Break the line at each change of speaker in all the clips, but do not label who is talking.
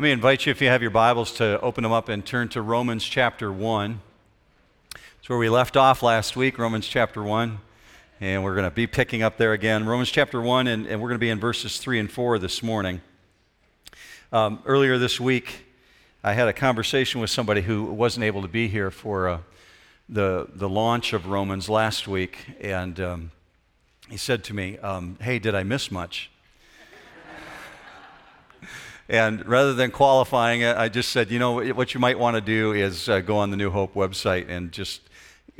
Let me invite you, if you have your Bibles, to open them up and turn to Romans chapter 1. It's where we left off last week, Romans chapter 1. And we're going to be picking up there again. Romans chapter 1, and, and we're going to be in verses 3 and 4 this morning. Um, earlier this week, I had a conversation with somebody who wasn't able to be here for uh, the, the launch of Romans last week. And um, he said to me, um, Hey, did I miss much? And rather than qualifying it, I just said, you know, what you might want to do is uh, go on the New Hope website and just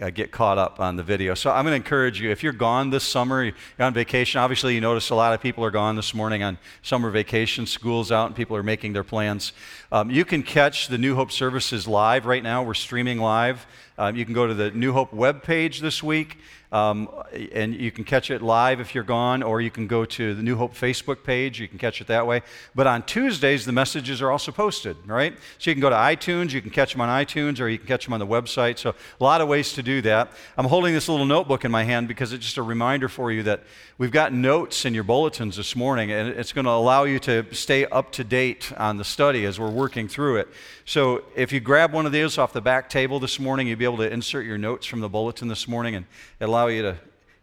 uh, get caught up on the video. So I'm going to encourage you, if you're gone this summer, you're on vacation, obviously you notice a lot of people are gone this morning on summer vacation, school's out, and people are making their plans. Um, you can catch the New Hope services live right now. We're streaming live. Um, you can go to the New Hope webpage this week. Um, and you can catch it live if you're gone, or you can go to the New Hope Facebook page. You can catch it that way. But on Tuesdays, the messages are also posted, right? So you can go to iTunes, you can catch them on iTunes, or you can catch them on the website. So a lot of ways to do that. I'm holding this little notebook in my hand because it's just a reminder for you that we've got notes in your bulletins this morning, and it's going to allow you to stay up to date on the study as we're working through it. So if you grab one of these off the back table this morning, you'll be able to insert your notes from the bulletin this morning and allow you to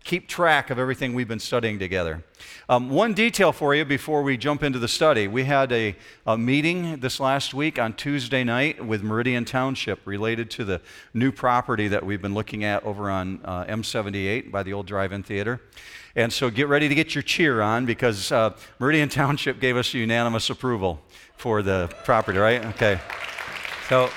keep track of everything we've been studying together. Um, one detail for you before we jump into the study. We had a, a, meeting this last week on Tuesday night with Meridian Township related to the new property that we've been looking at over on uh, M78 by the old drive in theater. And so get ready to get your cheer on because uh, Meridian Township gave us unanimous approval for the property, right? Okay. So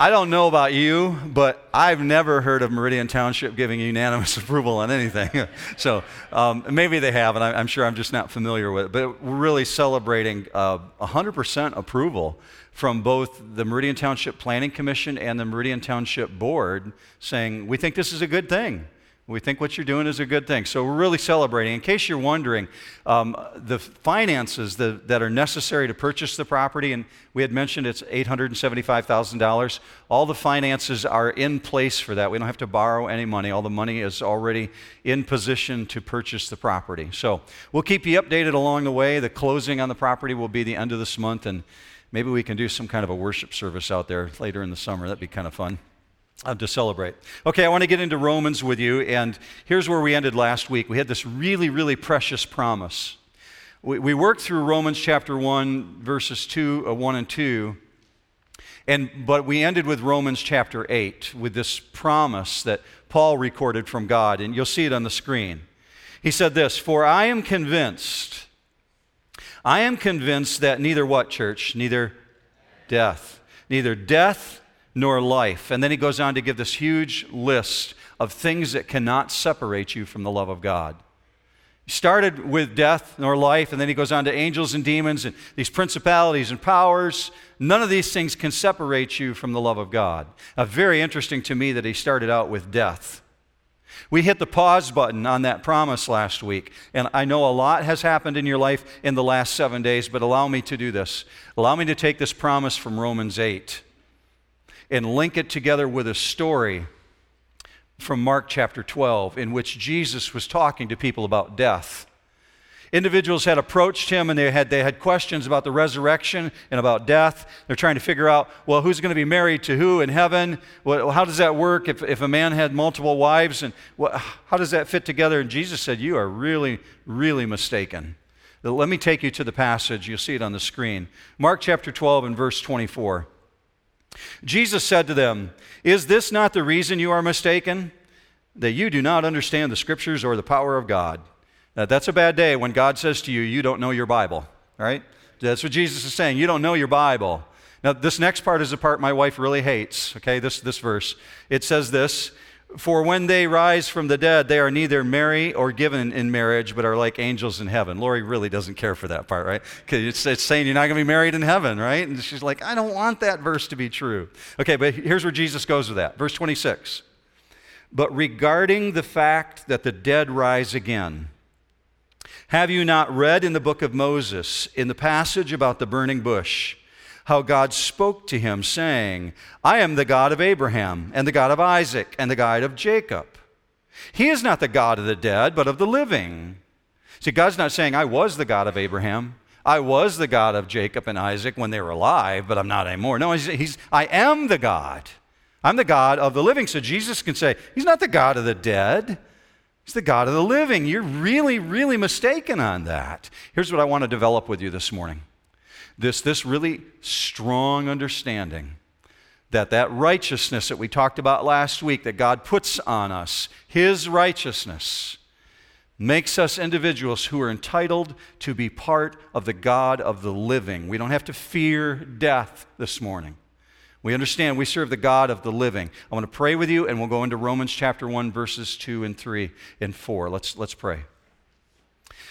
I don't know about you, but I've never heard of Meridian Township giving unanimous approval on anything. so um, maybe they have, and I, am sure I'm just not familiar with it. But we're really celebrating uh, 100% approval from both the Meridian Township Planning Commission and the Meridian Township Board saying, we think this is a good thing. We think what you're doing is a good thing. So we're really celebrating. In case you're wondering, um, the finances that, that are necessary to purchase the property, and we had mentioned it's $875,000, all the finances are in place for that. We don't have to borrow any money. All the money is already in position to purchase the property. So we'll keep you updated along the way. The closing on the property will be the end of this month, and maybe we can do some kind of a worship service out there later in the summer. That'd be kind of fun uh, to celebrate. Okay, I want to get into Romans with you, and here's where we ended last week. We had this really, really precious promise. We, we worked through Romans chapter 1, verses 2, uh, 1 and 2, and, but we ended with Romans chapter 8 with this promise that Paul recorded from God, and you'll see it on the screen. He said this For I am convinced, I am convinced that neither what, church? Neither death, neither death, nor life. And then he goes on to give this huge list of things that cannot separate you from the love of God. He started with death nor life, and then he goes on to angels and demons and these principalities and powers. None of these things can separate you from the love of God. Now, very interesting to me that he started out with death. We hit the pause button on that promise last week, and I know a lot has happened in your life in the last seven days, but allow me to do this. Allow me to take this promise from Romans 8 and link it together with a story from Mark chapter 12 in which Jesus was talking to people about death. Individuals had approached him and they had, they had questions about the resurrection and about death. They're trying to figure out, well, who's going to be married to who in heaven? How does that work if, if a man had multiple wives? And how does that fit together? And Jesus said, You are really, really mistaken. Let me take you to the passage. You'll see it on the screen. Mark chapter 12 and verse 24. Jesus said to them, Is this not the reason you are mistaken? That you do not understand the scriptures or the power of God. Now, that's a bad day when God says to you, You don't know your Bible, right? That's what Jesus is saying. You don't know your Bible. Now, this next part is the part my wife really hates, okay? This, this verse. It says this for when they rise from the dead, they are neither married or given in marriage, but are like angels in heaven. Lori really doesn't care for that part, right? Because it's, it's, saying you're not going to be married in heaven, right? And she's like, I don't want that verse to be true. Okay, but here's where Jesus goes with that. Verse 26. But regarding the fact that the dead rise again, have you not read in the book of Moses, in the passage about the burning bush? How God spoke to him, saying, I am the God of Abraham, and the God of Isaac, and the God of Jacob. He is not the God of the dead, but of the living. See, God's not saying, I was the God of Abraham, I was the God of Jacob and Isaac when they were alive, but I'm not anymore. No, he's, he's, I am the God. I'm the God of the living. So Jesus can say, He's not the God of the dead. He's the God of the living. You're really, really mistaken on that. Here's what I want to develop with you this morning this, this really strong understanding that that righteousness that we talked about last week that God puts on us, His righteousness, makes us individuals who are entitled to be part of the God of the living. We don't have to fear death this morning. We understand we serve the God of the living. I want to pray with you, and we'll go into Romans chapter 1, verses 2 and 3 and 4. Let's, let's pray.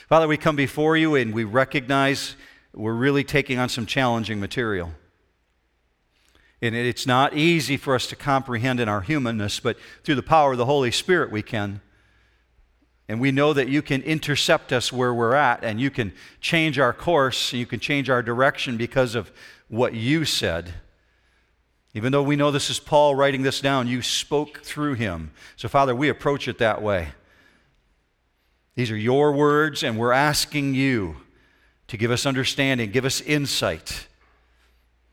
Father, we come before you and we recognize we're really taking on some challenging material. And it's not easy for us to comprehend in our humanness, but through the power of the Holy Spirit, we can. And we know that you can intercept us where we're at, and you can change our course, and you can change our direction because of what you said. Even though we know this is Paul writing this down, you spoke through him. So, Father, we approach it that way. These are your words, and we're asking you to give us understanding, give us insight.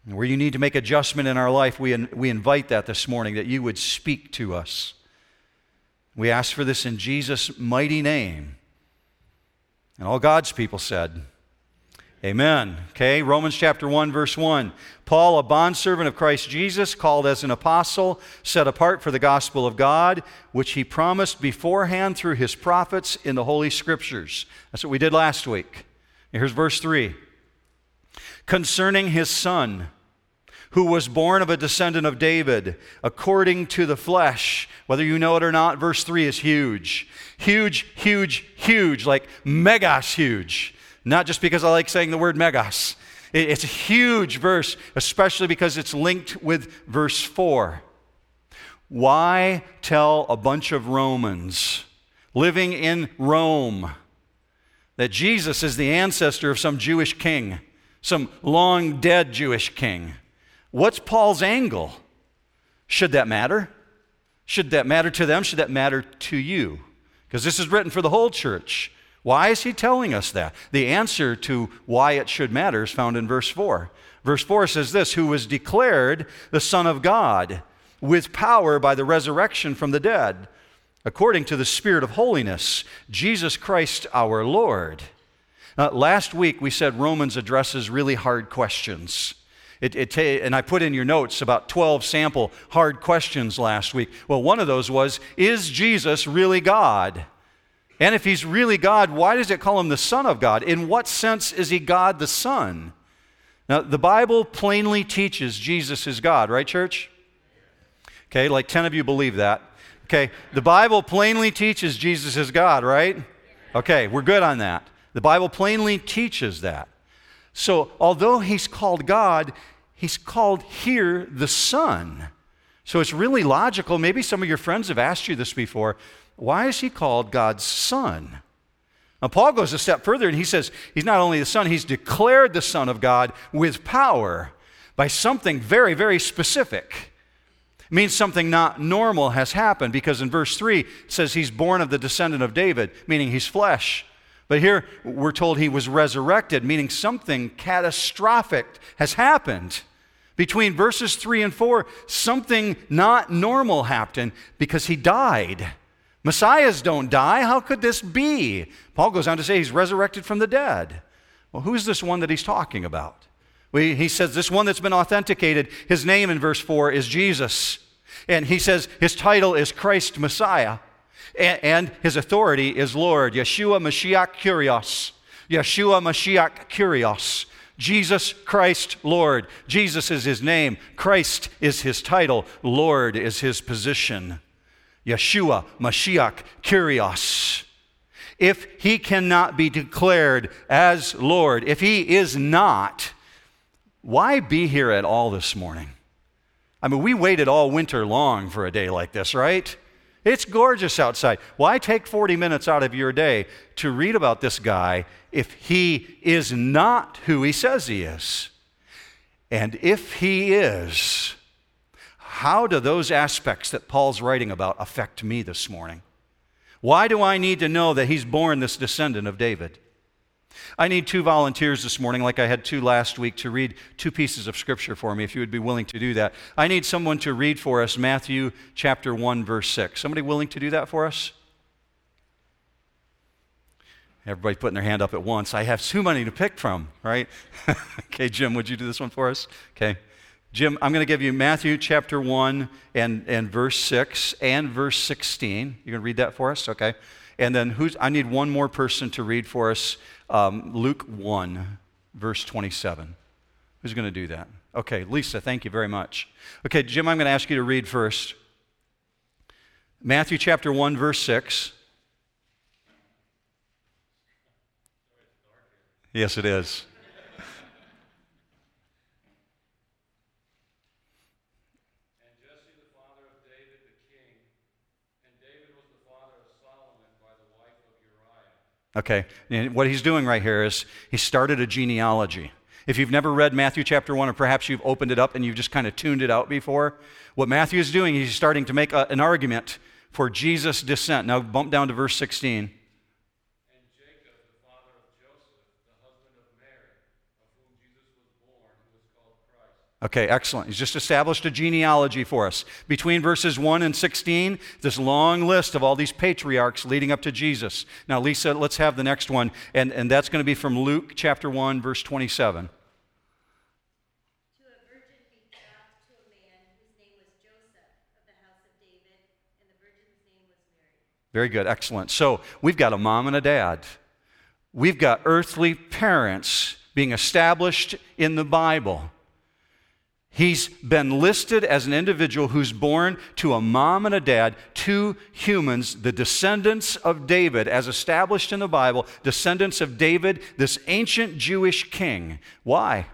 Where you need to make adjustment in our life, we, we invite that this morning, that you would speak to us. We ask for this in Jesus' mighty name. And all God's people said, Amen. Okay, Romans chapter 1, verse 1. Paul, a bondservant of Christ Jesus, called as an apostle, set apart for the gospel of God, which he promised beforehand through his prophets in the Holy Scriptures. That's what we did last week. Here's verse 3 Concerning his son, who was born of a descendant of David, according to the flesh. Whether you know it or not, verse 3 is huge. Huge, huge, huge, like megas huge. Not just because I like saying the word megas. It's a huge verse, especially because it's linked with verse 4. Why tell a bunch of Romans living in Rome that Jesus is the ancestor of some Jewish king, some long dead Jewish king? What's Paul's angle? Should that matter? Should that matter to them? Should that matter to you? Because this is written for the whole church. Why is he telling us that? The answer to why it should matter is found in verse 4. Verse 4 says this Who was declared the Son of God with power by the resurrection from the dead, according to the Spirit of holiness, Jesus Christ our Lord. Now, last week we said Romans addresses really hard questions. It, it and I put in your notes about 12 sample hard questions last week. Well, one of those was Is Jesus really God? And if he's really God, why does it call him the Son of God? In what sense is he God the Son? Now, the Bible plainly teaches Jesus is God, right, church? Okay, like 10 of you believe that. Okay, the Bible plainly teaches Jesus is God, right? Okay, we're good on that. The Bible plainly teaches that. So, although he's called God, he's called here the Son. So, it's really logical. Maybe some of your friends have asked you this before. Why is he called God's Son? Now, Paul goes a step further and he says he's not only the Son, he's declared the Son of God with power by something very, very specific. Means something not normal has happened because in verse 3 it says he's born of the descendant of David, meaning he's flesh. But here we're told he was resurrected, meaning something catastrophic has happened. Between verses 3 and 4, something not normal happened because he died. Messiahs don't die. How could this be? Paul goes on to say he's resurrected from the dead. Well, who's this one that he's talking about? Well, he says this one that's been authenticated, his name in verse 4 is Jesus. And he says his title is Christ Messiah. And, and his authority is Lord, Yeshua Mashiach Kyrios. Yeshua Mashiach Kyrios. Jesus Christ Lord. Jesus is his name. Christ is his title. Lord is his position. Yeshua, Mashiach, Kyrios. If he cannot be declared as Lord, if he is not, why be here at all this morning? I mean, we waited all winter long for a day like this, right? It's gorgeous outside. Why take 40 minutes out of your day to read about this guy if he is not who he says he is? And if he is, how do those aspects that Paul's writing about affect me this morning? Why do I need to know that he's born this descendant of David? I need two volunteers this morning, like I had two last week, to read two pieces of scripture for me, if you would be willing to do that. I need someone to read for us Matthew chapter 1, verse 6. Somebody willing to do that for us? Everybody putting their hand up at once. I have too many to pick from, right? okay, Jim, would you do this one for us? Okay. Jim, I'm going to give you Matthew chapter 1 and, and verse 6 and verse 16. You're going to read that for us? Okay. And then who's, I need one more person to read for us um, Luke 1, verse 27. Who's going to do that? Okay, Lisa, thank you very much. Okay, Jim, I'm going to ask you to read first. Matthew chapter 1, verse 6. Yes, it is. Okay, and what he's doing right here is he started a genealogy. If you've never read Matthew chapter 1, or perhaps you've opened it up and you've just kind of tuned it out before, what Matthew is doing, he's starting to make a, an argument for Jesus' descent. Now, bump down to verse 16. Okay, excellent. He's just established a genealogy for us. Between verses 1 and 16, this long list of all these patriarchs leading up to Jesus. Now, Lisa, let's have the next one, and, and that's going to be from Luke chapter 1, verse 27. Very good, excellent. So we've got a mom and a dad. We've got earthly parents being established in the Bible. He's been listed as an individual who's born to a mom and a dad, two humans, the descendants of David, as established in the Bible, descendants of David, this ancient Jewish king. Why?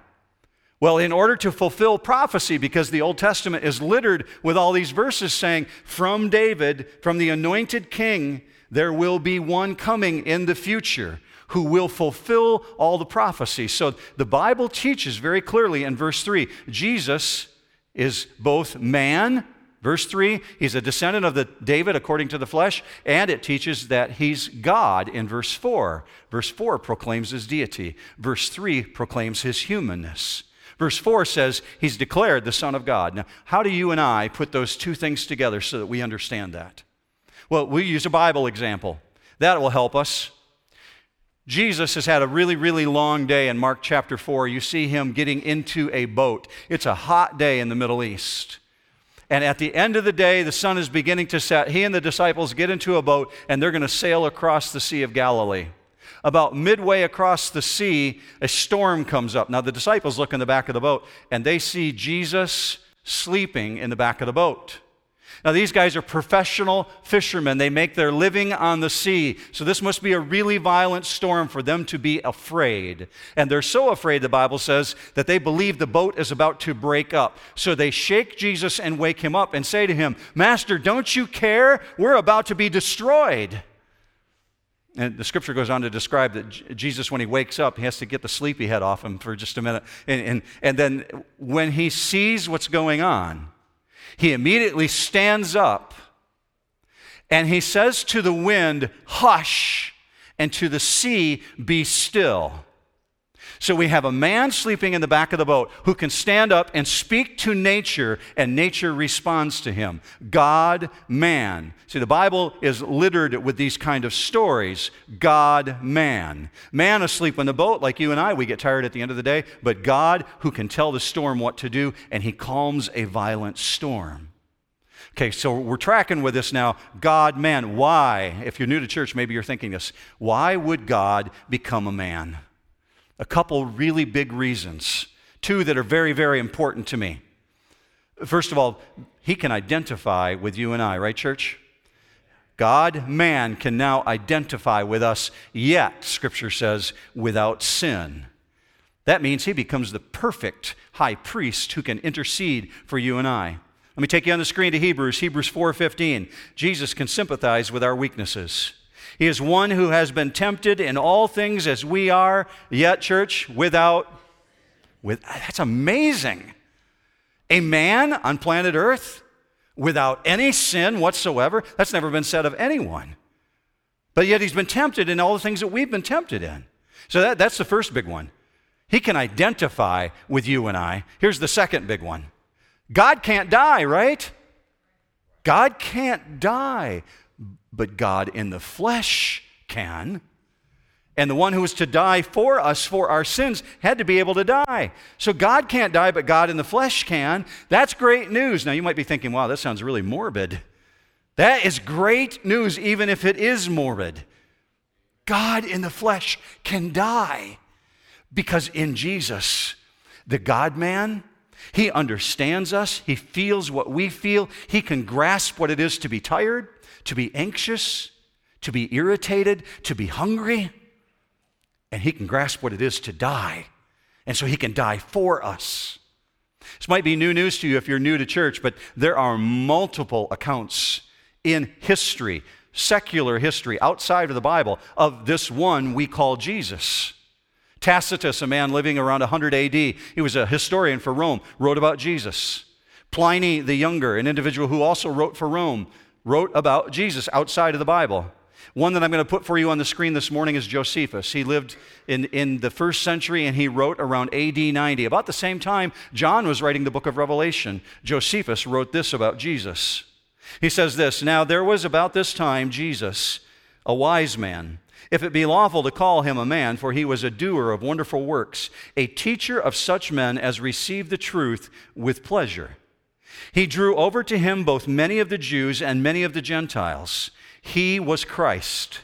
Well, in order to fulfill prophecy, because the Old Testament is littered with all these verses saying, from David, from the anointed king, there will be one coming in the future who will fulfill all the prophecies. So the Bible teaches very clearly in verse 3 Jesus is both man, verse 3, he's a descendant of the David according to the flesh, and it teaches that he's God in verse 4. Verse 4 proclaims his deity, verse 3 proclaims his humanness. Verse 4 says he's declared the Son of God. Now, how do you and I put those two things together so that we understand that? Well, we use a Bible example. That will help us. Jesus has had a really, really long day in Mark chapter 4. You see him getting into a boat. It's a hot day in the Middle East. And at the end of the day, the sun is beginning to set. He and the disciples get into a boat and they're going to sail across the Sea of Galilee. About midway across the sea, a storm comes up. Now, the disciples look in the back of the boat and they see Jesus sleeping in the back of the boat. Now, these guys are professional fishermen. They make their living on the sea. So, this must be a really violent storm for them to be afraid. And they're so afraid, the Bible says, that they believe the boat is about to break up. So, they shake Jesus and wake him up and say to him, Master, don't you care? We're about to be destroyed. And the scripture goes on to describe that Jesus, when he wakes up, he has to get the sleepy head off him for just a minute. And, and, and then when he sees what's going on, he immediately stands up and he says to the wind, Hush, and to the sea, Be still. So we have a man sleeping in the back of the boat who can stand up and speak to nature, and nature responds to him. God, man. See, the Bible is littered with these kind of stories God, man. Man asleep in the boat, like you and I, we get tired at the end of the day, but God who can tell the storm what to do, and he calms a violent storm. Okay, so we're tracking with this now. God, man. Why? If you're new to church, maybe you're thinking this. Why would God become a man? A couple really big reasons, two that are very, very important to me. First of all, he can identify with you and I, right, church? God, man, can now identify with us, yet, Scripture says, without sin. That means he becomes the perfect high priest who can intercede for you and I. Let me take you on the screen to Hebrews, Hebrews 4:15. Jesus can sympathize with our weaknesses. He is one who has been tempted in all things as we are, yet, church, without, with, that's amazing. A man on planet Earth without any sin whatsoever, that's never been said of anyone. But yet he's been tempted in all the things that we've been tempted in. So that, that's the first big one. He can identify with you and I. Here's the second big one God can't die, right? God can't die, but God in the flesh can. And the one who was to die for us, for our sins, had to be able to die. So God can't die, but God in the flesh can. That's great news. Now you might be thinking, wow, that sounds really morbid. That is great news, even if it is morbid. God in the flesh can die because in Jesus, the God man, he understands us, he feels what we feel, he can grasp what it is to be tired, to be anxious, to be irritated, to be hungry and he can grasp what it is to die. And so he can die for us. This might be new news to you if you're new to church, but there are multiple accounts in history, secular history, outside of the Bible, of this one we call Jesus. Tacitus, a man living around 100 AD, he was a historian for Rome, wrote about Jesus. Pliny the Younger, an individual who also wrote for Rome, wrote about Jesus outside of the Bible. One that I'm going to put for you on the screen this morning is Josephus. He lived in, in the first century and he wrote around AD 90. About the same time John was writing the book of Revelation, Josephus wrote this about Jesus. He says this Now there was about this time Jesus, a wise man, if it be lawful to call him a man, for he was a doer of wonderful works, a teacher of such men as receive the truth with pleasure. He drew over to him both many of the Jews and many of the Gentiles. He was Christ.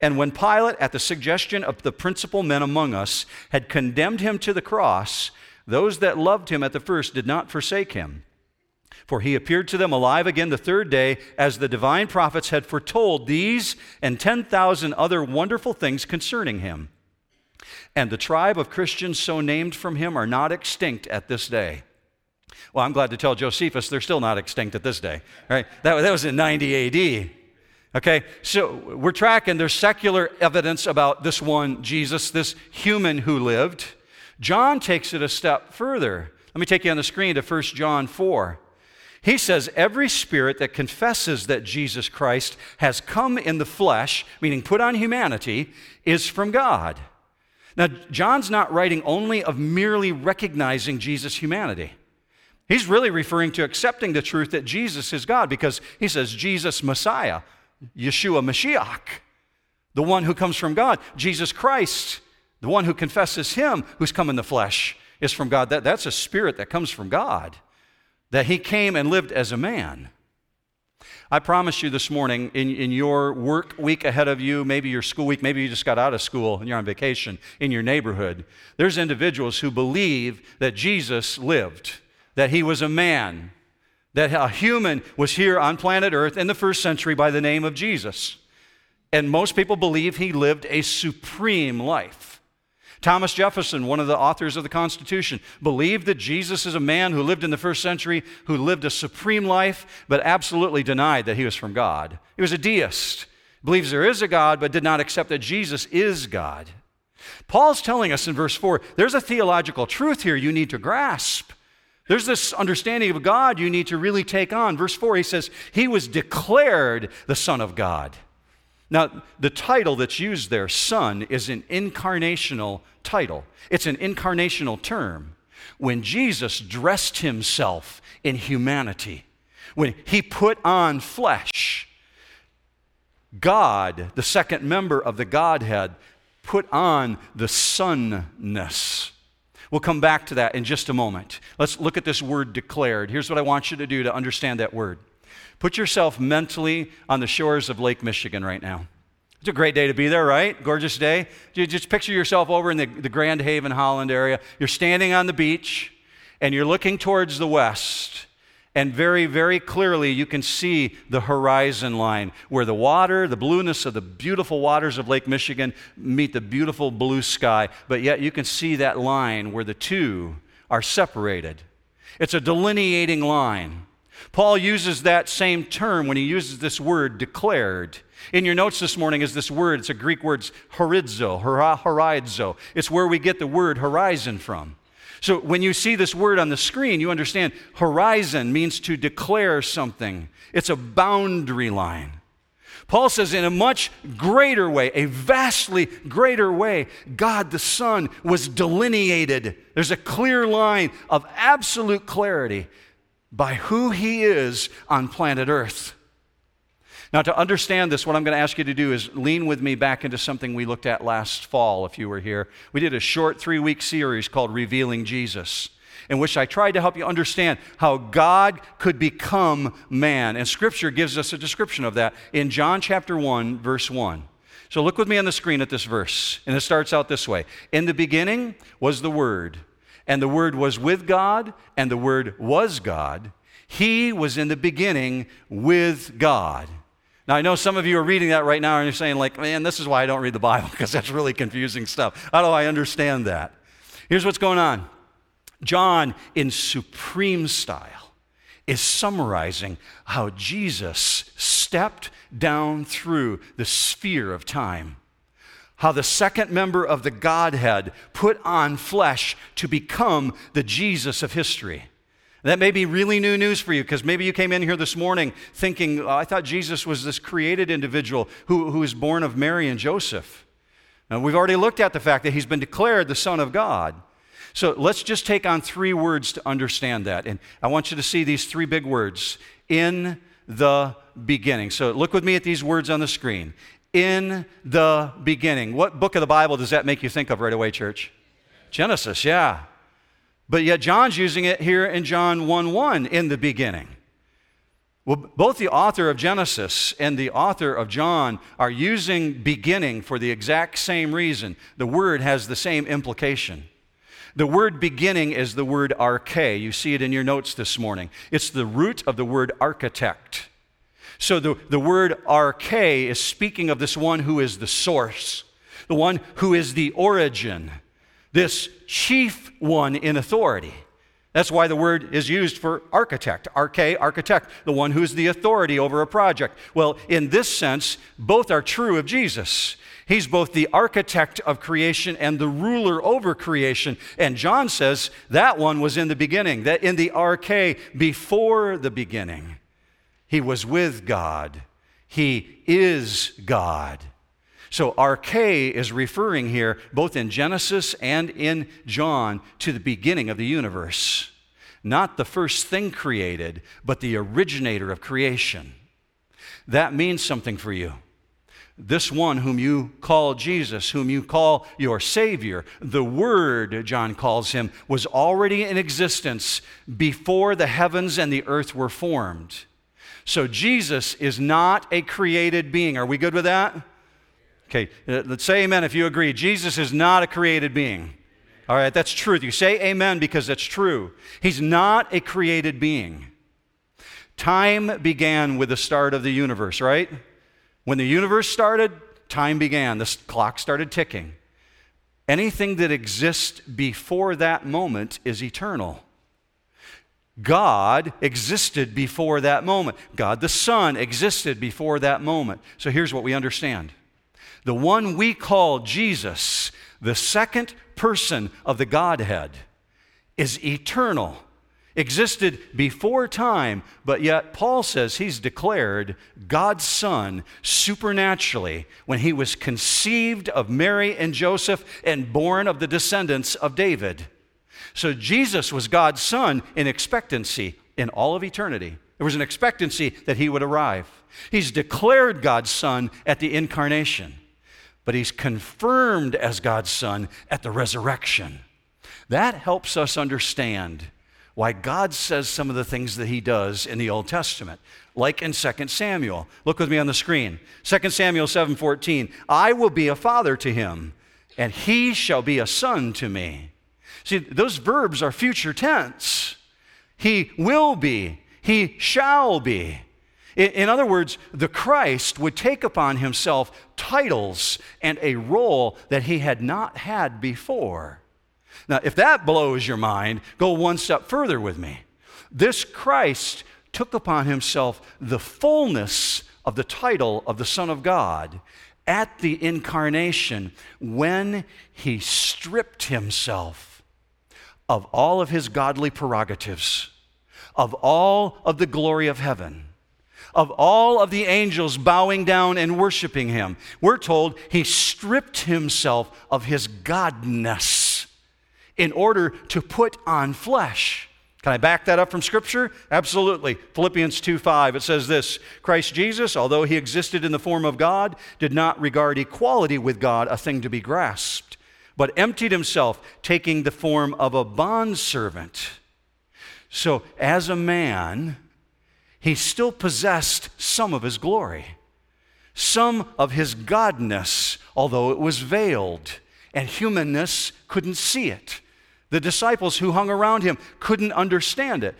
And when Pilate, at the suggestion of the principal men among us, had condemned him to the cross, those that loved him at the first did not forsake him. For he appeared to them alive again the third day, as the divine prophets had foretold these and 10,000 other wonderful things concerning him. And the tribe of Christians so named from him are not extinct at this day. Well, I'm glad to tell Josephus they're still not extinct at this day. Right? That, that was in 90 AD. Okay, so we're tracking, there's secular evidence about this one Jesus, this human who lived. John takes it a step further. Let me take you on the screen to 1 John 4. He says, Every spirit that confesses that Jesus Christ has come in the flesh, meaning put on humanity, is from God. Now, John's not writing only of merely recognizing Jesus' humanity. He's really referring to accepting the truth that Jesus is God because he says, Jesus Messiah, Yeshua Mashiach, the one who comes from God. Jesus Christ, the one who confesses him who's come in the flesh, is from God. That, that's a spirit that comes from God, that he came and lived as a man. I promise you this morning, in, in your work week ahead of you, maybe your school week, maybe you just got out of school and you're on vacation in your neighborhood, there's individuals who believe that Jesus lived, that he was a man, that a human was here on planet Earth in the first century by the name of Jesus. And most people believe he lived a supreme life. Thomas Jefferson, one of the authors of the Constitution, believed that Jesus is a man who lived in the first century, who lived a supreme life, but absolutely denied that he was from God. He was a deist, believes there is a God, but did not accept that Jesus is God. Paul's telling us in verse 4 there's a theological truth here you need to grasp. There's this understanding of God you need to really take on. Verse 4, he says, He was declared the Son of God. Now, the title that's used there, Son, is an incarnational title, it's an incarnational term. When Jesus dressed himself in humanity, when he put on flesh, God, the second member of the Godhead, put on the sonness. We'll come back to that in just a moment. Let's look at this word declared. Here's what I want you to do to understand that word. Put yourself mentally on the shores of Lake Michigan right now. It's a great day to be there, right? Gorgeous day. Just picture yourself over in the, the Grand Haven, Holland area. You're standing on the beach and you're looking towards the west and very, very clearly you can see the horizon line where the water, the blueness of the beautiful waters of Lake Michigan meet the beautiful blue sky, but yet you can see that line where the two are separated. It's a delineating line. Paul uses that same term when he uses this word declared. In your notes this morning is this word, it's a Greek word, horizo, horizo. It's where we get the word horizon from. So when you see this word on the screen, you understand horizon means to declare something, it's a boundary line. Paul says, in a much greater way, a vastly greater way, God the Son was delineated. There's a clear line of absolute clarity by who he is on planet Earth. Now, to understand this, what I'm going to ask you to do is lean with me back into something we looked at last fall, if you were here. We did a short three week series called Revealing Jesus in which I tried to help you understand how God could become man. And Scripture gives us a description of that in John chapter 1, verse 1. So look with me on the screen at this verse, and it starts out this way In the beginning was the Word, and the Word was with God, and the Word was God. He was in the beginning with God. Now, I know some of you are reading that right now and you're saying, like, man, this is why I don't read the Bible, because that's really confusing stuff. How do I understand that? Here's what's going on John, in supreme style, is summarizing how Jesus stepped down through the sphere of time. How the second member of the Godhead put on flesh to become the Jesus of history. That may be really new news for you because maybe you came in here this morning thinking, oh, I thought Jesus was this created individual who, who was born of Mary and Joseph. Now, we've already looked at the fact that he's been declared the Son of God. So let's just take on three words to understand that. And I want you to see these three big words in the beginning. So look with me at these words on the screen. In the beginning. What book of the Bible does that make you think of right away, church? Genesis, yeah. But yet John's using it here in John 1 1 in the beginning. Well, both the author of Genesis and the author of John are using beginning for the exact same reason. The word has the same implication. The word beginning is the word arche. You see it in your notes this morning. It's the root of the word architect. So the, the word arche is speaking of this one who is the source, the one who is the origin, this chief one in authority. That's why the word is used for architect, arche, architect, the one who's the authority over a project. Well, in this sense, both are true of Jesus. He's both the architect of creation and the ruler over creation. And John says that one was in the beginning, that in the arche, before the beginning, he was with God. He is God. So, arche is referring here, both in Genesis and in John, to the beginning of the universe. Not the first thing created, but the originator of creation. That means something for you. This one whom you call Jesus, whom you call your Savior, the Word, John calls him, was already in existence before the heavens and the earth were formed. So Jesus is not a created being. Are we good with that? Okay, uh, let's say amen if you agree. Jesus is not a created being. All right, that's truth. You say amen because that's true. He's not a created being. Time began with the start of the universe, right? When the universe started, time began. The clock started ticking. Anything that exists before that moment is eternal. God existed before that moment. God the Son existed before that moment. So here's what we understand the one we call Jesus, the second person of the Godhead, is eternal existed before time, but yet Paul says he's declared God's Son supernaturally when he was conceived of Mary and Joseph and born of the descendants of David. So Jesus was God's Son in expectancy in all of eternity. There was an expectancy that he would arrive. He's declared God's Son at the incarnation, but he's confirmed as God's Son at the resurrection. That helps us understand why God says some of the things that he does in the Old Testament, like in 2 Samuel. Look with me on the screen. 2 Samuel 7:14, I will be a father to him, and he shall be a son to me. See, those verbs are future tense. He will be, he shall be. In other words, the Christ would take upon himself titles and a role that he had not had before. Now, if that blows your mind, go one step further with me. This Christ took upon himself the fullness of the title of the Son of God at the incarnation when he stripped himself of all of his godly prerogatives, of all of the glory of heaven, of all of the angels bowing down and worshiping him. We're told he stripped himself of his godness in order to put on flesh. Can I back that up from Scripture? Absolutely. Philippians 2 5, it says this Christ Jesus, although he existed in the form of God, did not regard equality with God a thing to be grasped, but emptied himself, taking the form of a bondservant. So, as a man, he still possessed some of his glory, some of his godness, although it was veiled, and humanness couldn't see it. The disciples who hung around him couldn't understand it.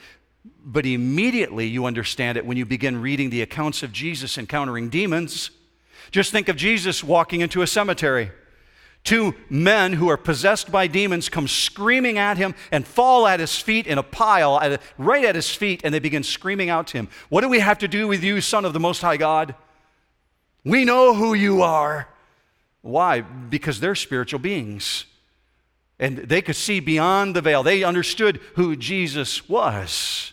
But immediately you understand it when you begin reading the accounts of Jesus encountering demons. Just think of Jesus walking into a cemetery. Two men who are possessed by demons come screaming at him and fall at his feet in a pile, at, right at his feet, and they begin screaming out to him, What do we have to do with you, Son of the Most High God? We know who you are. Why? Because they're spiritual beings. And they could see beyond the veil. They understood who Jesus was.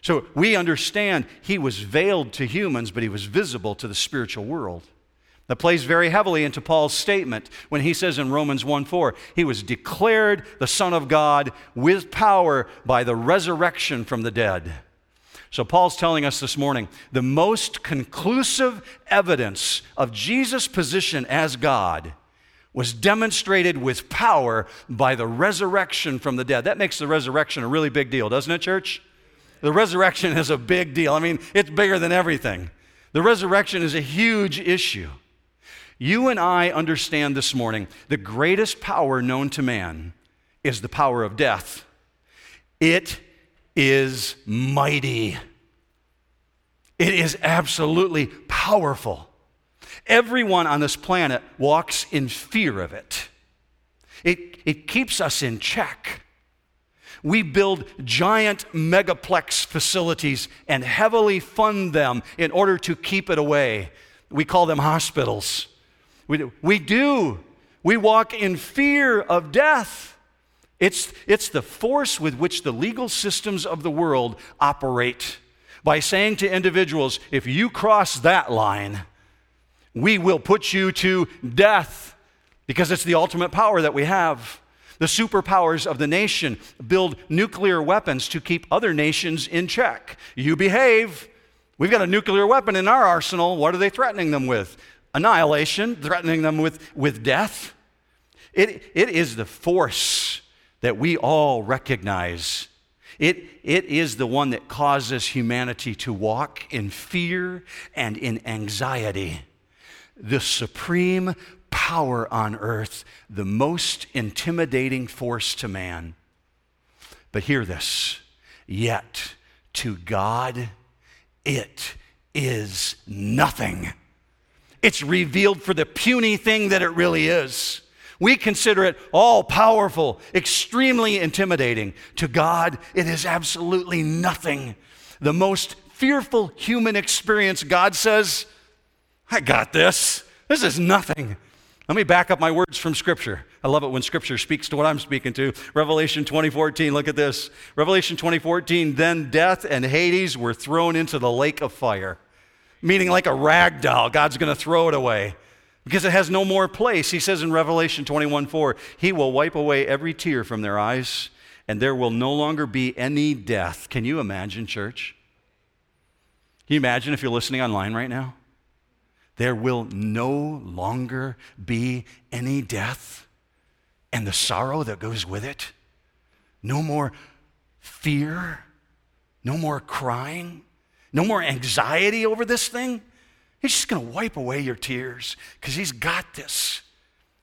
So we understand he was veiled to humans, but he was visible to the spiritual world. That plays very heavily into Paul's statement when he says in Romans 1 4, he was declared the Son of God with power by the resurrection from the dead. So Paul's telling us this morning the most conclusive evidence of Jesus' position as God was demonstrated with power by the resurrection from the dead. That makes the resurrection a really big deal, doesn't it, church? The resurrection is a big deal. I mean, it's bigger than everything. The resurrection is a huge issue. You and I understand this morning the greatest power known to man is the power of death. It is mighty. It is absolutely powerful. Everyone on this planet walks in fear of it. It, it keeps us in check. We build giant megaplex facilities and heavily fund them in order to keep it away. We call them hospitals. We do. We, do. we walk in fear of death. It's, it's the force with which the legal systems of the world operate by saying to individuals, if you cross that line, we will put you to death because it's the ultimate power that we have. The superpowers of the nation build nuclear weapons to keep other nations in check. You behave. We've got a nuclear weapon in our arsenal. What are they threatening them with? Annihilation, threatening them with, with death. It, it is the force that we all recognize. It, it is the one that causes humanity to walk in fear and in anxiety the supreme power on earth, the most intimidating force to man. But hear this yet to God, it is nothing. It's revealed for the puny thing that it really is. We consider it all powerful, extremely intimidating. To God, it is absolutely nothing. The most fearful human experience, God says, I got this. This is nothing. Let me back up my words from Scripture. I love it when Scripture speaks to what I'm speaking to. Revelation 2014, look at this. Revelation 2014, then death and Hades were thrown into the lake of fire. Meaning, like a rag doll, God's going to throw it away because it has no more place. He says in Revelation 21 4, He will wipe away every tear from their eyes, and there will no longer be any death. Can you imagine, church? Can you imagine if you're listening online right now? there will no longer be any death and the sorrow that goes with it. No more fear, no more crying, no more anxiety over this thing. He's just going to wipe away your tears because he's got this.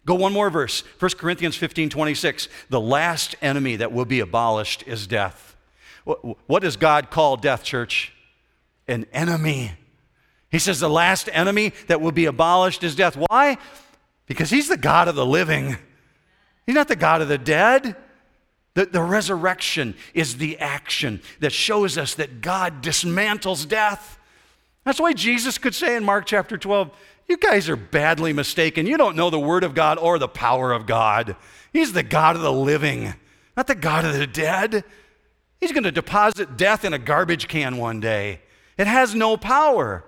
Go one more verse 1 Corinthians 15 26. The last enemy that will be abolished is death. What does God call death, church? An enemy. He says the last enemy that will be abolished is death. Why? Because he's the God of the living, he's not the God of the dead. The, the resurrection is the action that shows us that God dismantles death. That's why Jesus could say in Mark chapter 12, You guys are badly mistaken. You don't know the Word of God or the power of God. He's the God of the living, not the God of the dead. He's going to deposit death in a garbage can one day. It has no power.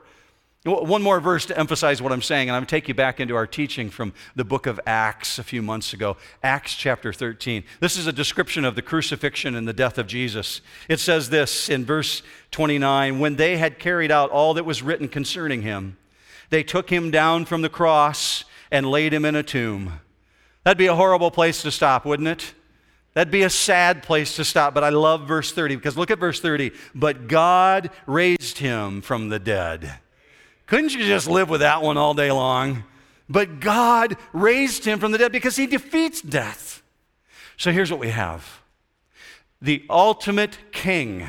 One more verse to emphasize what I'm saying, and I'm going to take you back into our teaching from the book of Acts a few months ago. Acts chapter 13. This is a description of the crucifixion and the death of Jesus. It says this in verse 29 When they had carried out all that was written concerning him, they took him down from the cross and laid him in a tomb. That'd be a horrible place to stop, wouldn't it? That'd be a sad place to stop, but I love verse 30 because look at verse 30. But God raised him from the dead. Couldn't you just live with that one all day long? But God raised him from the dead because he defeats death. So here's what we have the ultimate king,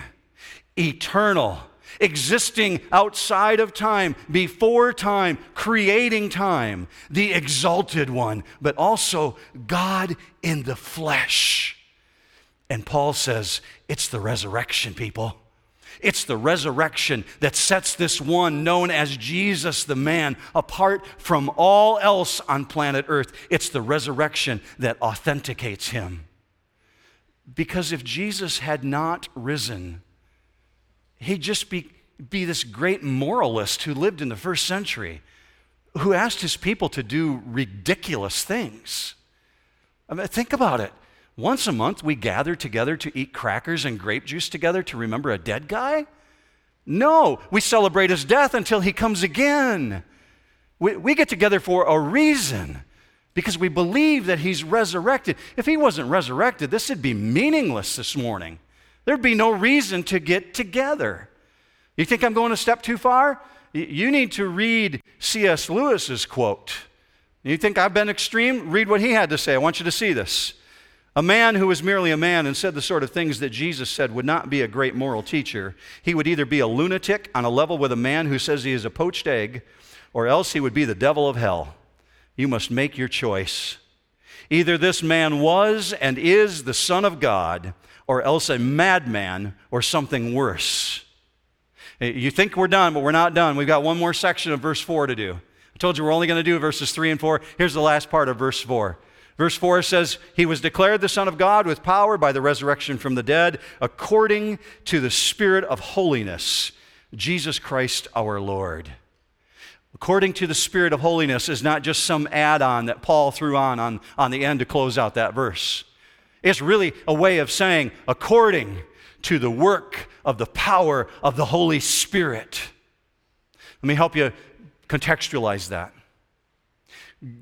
eternal, existing outside of time, before time, creating time, the exalted one, but also God in the flesh. And Paul says, it's the resurrection, people. It's the resurrection that sets this one known as Jesus the man apart from all else on planet Earth. It's the resurrection that authenticates him. Because if Jesus had not risen, he'd just be, be this great moralist who lived in the first century, who asked his people to do ridiculous things. I mean, think about it. Once a month, we gather together to eat crackers and grape juice together to remember a dead guy? No, we celebrate his death until he comes again. We, we get together for a reason because we believe that he's resurrected. If he wasn't resurrected, this would be meaningless this morning. There'd be no reason to get together. You think I'm going a step too far? You need to read C.S. Lewis's quote. You think I've been extreme? Read what he had to say. I want you to see this. A man who was merely a man and said the sort of things that Jesus said would not be a great moral teacher. He would either be a lunatic on a level with a man who says he is a poached egg, or else he would be the devil of hell. You must make your choice. Either this man was and is the Son of God, or else a madman or something worse. Eh, you think we're done, but we're not done. We've got one more section of verse 4 to do. I told you we're only going to do verses 3 and 4. Here's the last part of verse 4. Verse 4 says, He was declared the Son of God with power by the resurrection from the dead, according to the Spirit of holiness, Jesus Christ our Lord. According to the Spirit of holiness is not just some add on that Paul threw on, on on the end to close out that verse. It's really a way of saying, according to the work of the power of the Holy Spirit. Let me help you contextualize that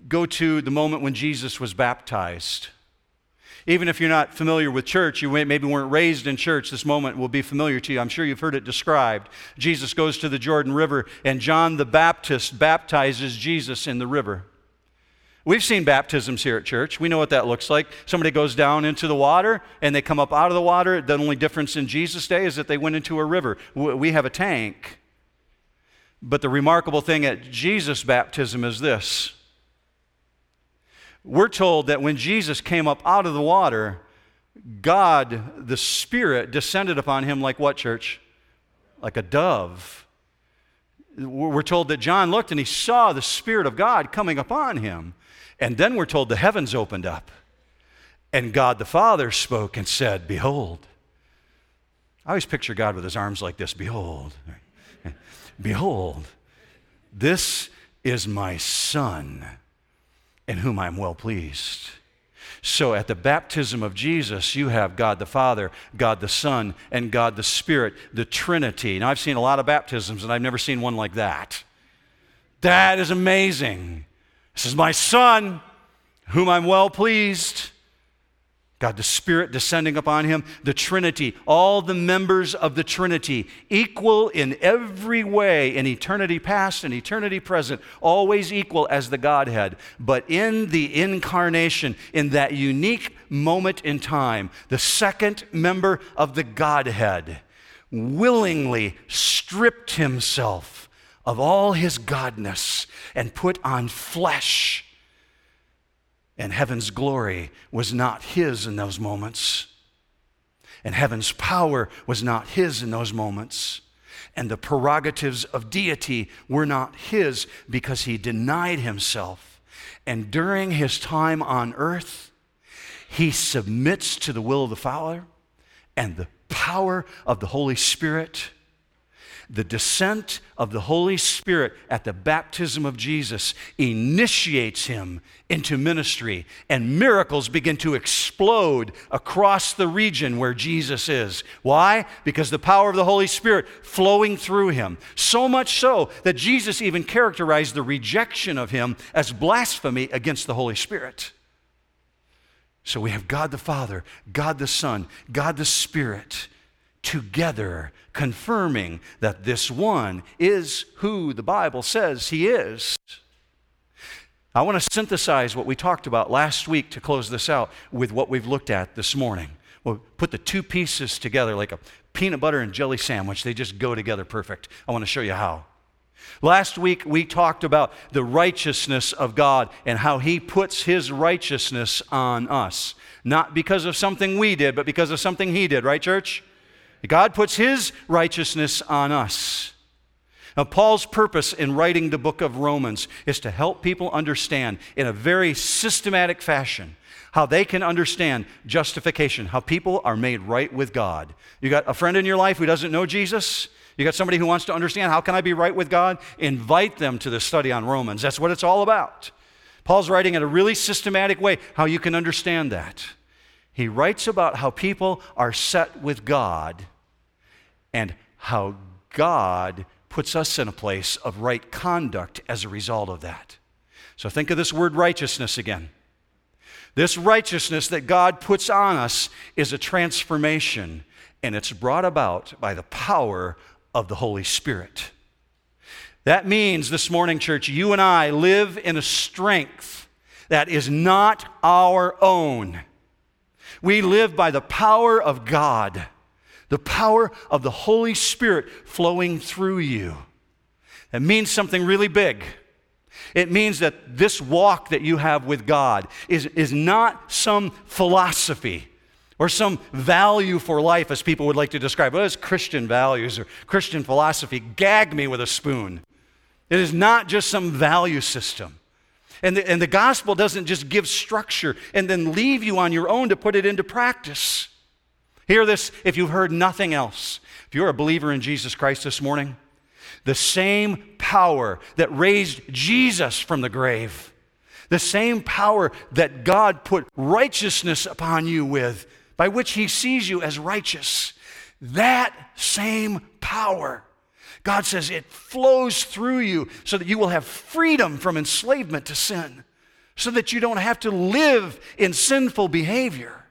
go to the moment when Jesus was baptized. Even if you're not familiar with church, you maybe weren't raised in church, this moment will be familiar to you. I'm sure you've heard it described. Jesus goes to the Jordan River, and John the Baptist baptizes Jesus in the river. We've seen baptisms here at church. We know what that looks like. Somebody goes down into the water and they come up out of the water. The only difference in Jesus' day is that they went into a river. We have a tank. But the remarkable thing at Jesus' baptism is this we're told that when Jesus came up out of the water, God, the Spirit, descended upon him like what, church? Like a dove. We're told that John looked and he saw the Spirit of God coming upon him. And then we're told the heavens opened up. And God the Father spoke and said, Behold. I always picture God with his arms like this Behold. Behold, this is my Son in whom I am well pleased. So at the baptism of Jesus, you have God the Father, God the Son, and God the Spirit, the Trinity. Now, I've seen a lot of baptisms, and I've never seen one like that. That is amazing. This is my Son, whom I'm well pleased. God the Spirit descending upon him, the Trinity, all the members of the Trinity, equal in every way in eternity past and eternity present, always equal as the Godhead. But in the incarnation, in that unique moment in time, the second member of the Godhead willingly stripped himself of all his godness and put on flesh and heaven's glory was not his in those moments. And heaven's power was not his in those moments. And the prerogatives of deity were not his because he denied himself. And during his time on earth, he submits to the will of the Father and the power of the Holy Spirit The descent of the Holy Spirit at the baptism of Jesus initiates him into ministry, and miracles begin to explode across the region where Jesus is. Why? Because the power of the Holy Spirit flowing through him. So much so that Jesus even characterized the rejection of him as blasphemy against the Holy Spirit. So we have God the Father, God the Son, God the Spirit together, confirming that this one is who the Bible says he is. I want to synthesize what we talked about last week to close this out with what we've looked at this morning. We'll put the two pieces together like a peanut butter and jelly sandwich. They just go together perfect. I want to show you how. Last week we talked about the righteousness of God and how He puts His righteousness on us. Not because of something we did, but because of something He did, right, church? God puts His righteousness on us. Now, Paul's purpose in writing the book of Romans is to help people understand in a very systematic fashion how they can understand justification, how people are made right with God. You got a friend in your life who doesn't know Jesus? You got somebody who wants to understand how can I be right with God? Invite them to the study on Romans. That's what it's all about. Paul's writing in a really systematic way how you can understand that. He writes about how people are set with God and how God puts us in a place of right conduct as a result of that. So think of this word righteousness again. This righteousness that God puts on us is a transformation, and it's brought about by the power of the Holy Spirit. That means this morning, church, you and I live in a strength that is not our own. We live by the power of God, the power of the Holy Spirit flowing through you. That means something really big. It means that this walk that you have with God is, is not some philosophy or some value for life, as people would like to describe. What is Christian values or Christian philosophy? Gag me with a spoon. It is not just some value system. And the, and the gospel doesn't just give structure and then leave you on your own to put it into practice. Hear this if you've heard nothing else. If you're a believer in Jesus Christ this morning, the same power that raised Jesus from the grave, the same power that God put righteousness upon you with, by which he sees you as righteous. That same power, God says it flows through you so that you will have freedom from enslavement to sin, so that you don't have to live in sinful behavior.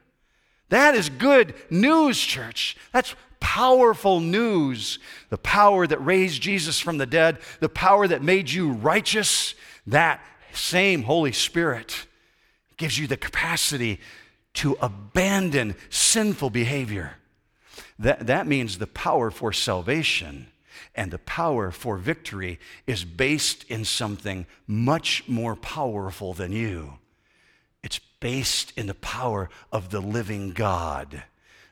That is good news, church. That's powerful news. The power that raised Jesus from the dead, the power that made you righteous, that same Holy Spirit gives you the capacity to abandon sinful behavior. That, that means the power for salvation and the power for victory is based in something much more powerful than you. It's based in the power of the living God,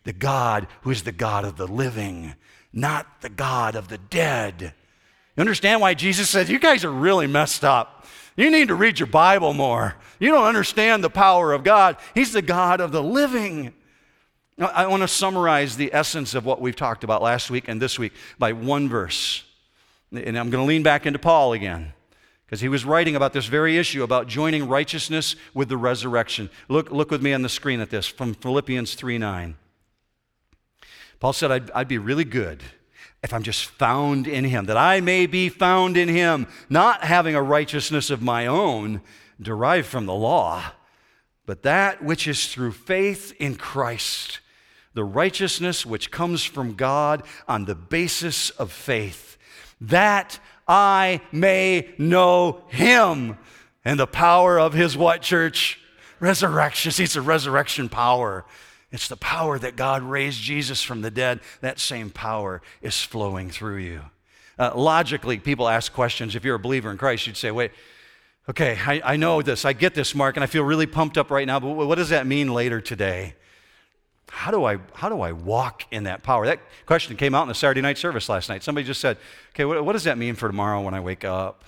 the God who is the God of the living, not the God of the dead. You understand why Jesus said, You guys are really messed up. You need to read your Bible more. You don't understand the power of God. He's the God of the living. I want to summarize the essence of what we've talked about last week and this week by one verse. And I'm going to lean back into Paul again because he was writing about this very issue about joining righteousness with the resurrection. Look, look with me on the screen at this from Philippians 3 9. Paul said, I'd, I'd be really good if I'm just found in him, that I may be found in him, not having a righteousness of my own derived from the law, but that which is through faith in Christ, the righteousness which comes from God on the basis of faith, that I may know him and the power of his what, church? Resurrection. See, it's a resurrection power it's the power that God raised Jesus from the dead. That same power is flowing through you. Uh, logically, people ask questions. If you're a believer in Christ, you'd say, wait, okay, I, I know this. I get this, Mark, and I feel really pumped up right now, but what does that mean later today? How do, I, how do I walk in that power? That question came out in the Saturday night service last night. Somebody just said, okay, what, what does that mean for tomorrow when I wake up?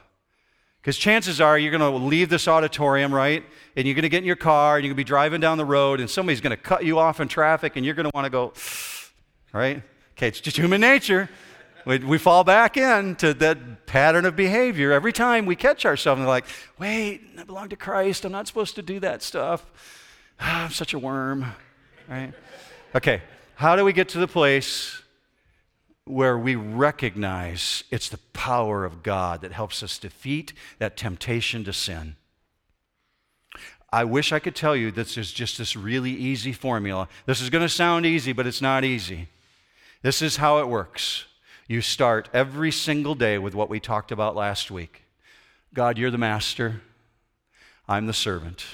Because chances are you're going to leave this auditorium, right? And you're going to get in your car and you're going to be driving down the road and somebody's going to cut you off in traffic and you're going to want to go, right? Okay, it's just human nature. we, we fall back into that pattern of behavior every time we catch ourselves and like, wait, I belong to Christ. I'm not supposed to do that stuff. I'm such a worm, right? Okay, how do we get to the place where we recognize it's the power of God that helps us defeat that temptation to sin? I wish I could tell you this is just this really easy formula. This is going to sound easy, but it's not easy. This is how it works. You start every single day with what we talked about last week God, you're the master, I'm the servant,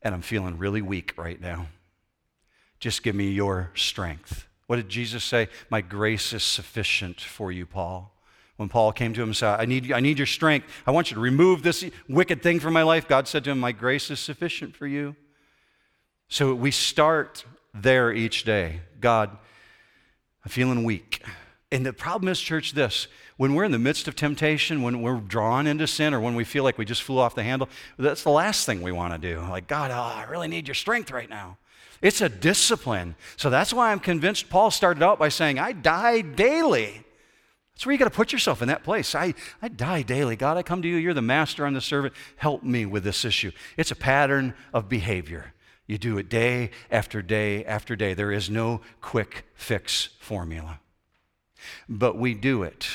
and I'm feeling really weak right now. Just give me your strength. What did Jesus say? My grace is sufficient for you, Paul. When Paul came to him and said, I need, I need your strength. I want you to remove this wicked thing from my life. God said to him, My grace is sufficient for you. So we start there each day. God, I'm feeling weak. And the problem is, church, this when we're in the midst of temptation, when we're drawn into sin, or when we feel like we just flew off the handle, that's the last thing we want to do. Like, God, oh, I really need your strength right now. It's a discipline. So that's why I'm convinced Paul started out by saying, I die daily. That's where you got to put yourself in that place. I, I die daily. God, I come to you. You're the master, I'm the servant. Help me with this issue. It's a pattern of behavior. You do it day after day after day. There is no quick fix formula. But we do it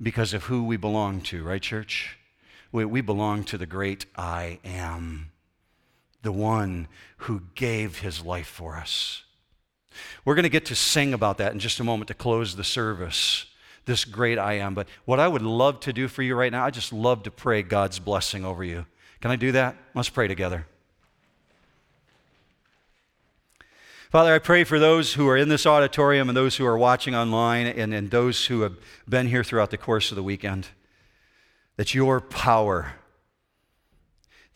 because of who we belong to, right, church? We, we belong to the great I am, the one who gave his life for us. We're going to get to sing about that in just a moment to close the service this great I am. But what I would love to do for you right now, I just love to pray God's blessing over you. Can I do that? Let's pray together. Father, I pray for those who are in this auditorium and those who are watching online and, and those who have been here throughout the course of the weekend, that your power,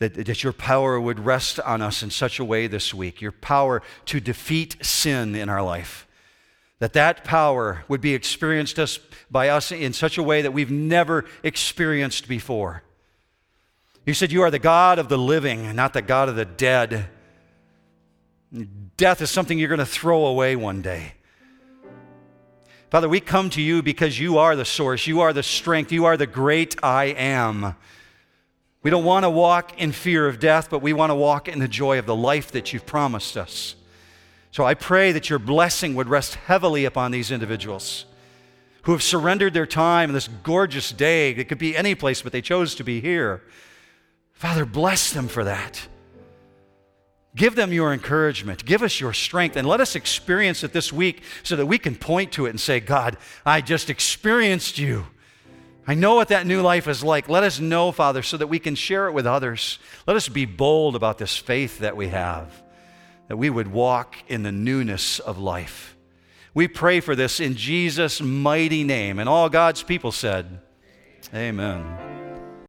that, that your power would rest on us in such a way this week, your power to defeat sin in our life that that power would be experienced us, by us in such a way that we've never experienced before. You said you are the God of the living, not the God of the dead. Death is something you're going to throw away one day. Father, we come to you because you are the source, you are the strength, you are the great I am. We don't want to walk in fear of death, but we want to walk in the joy of the life that you've promised us. So I pray that your blessing would rest heavily upon these individuals who have surrendered their time in this gorgeous day. It could be any place, but they chose to be here. Father, bless them for that. Give them your encouragement. Give us your strength. And let us experience it this week so that we can point to it and say, God, I just experienced you. I know what that new life is like. Let us know, Father, so that we can share it with others. Let us be bold about this faith that we have that we would walk in the newness of life. We pray for this in Jesus' mighty name. And all God's people said, Amen.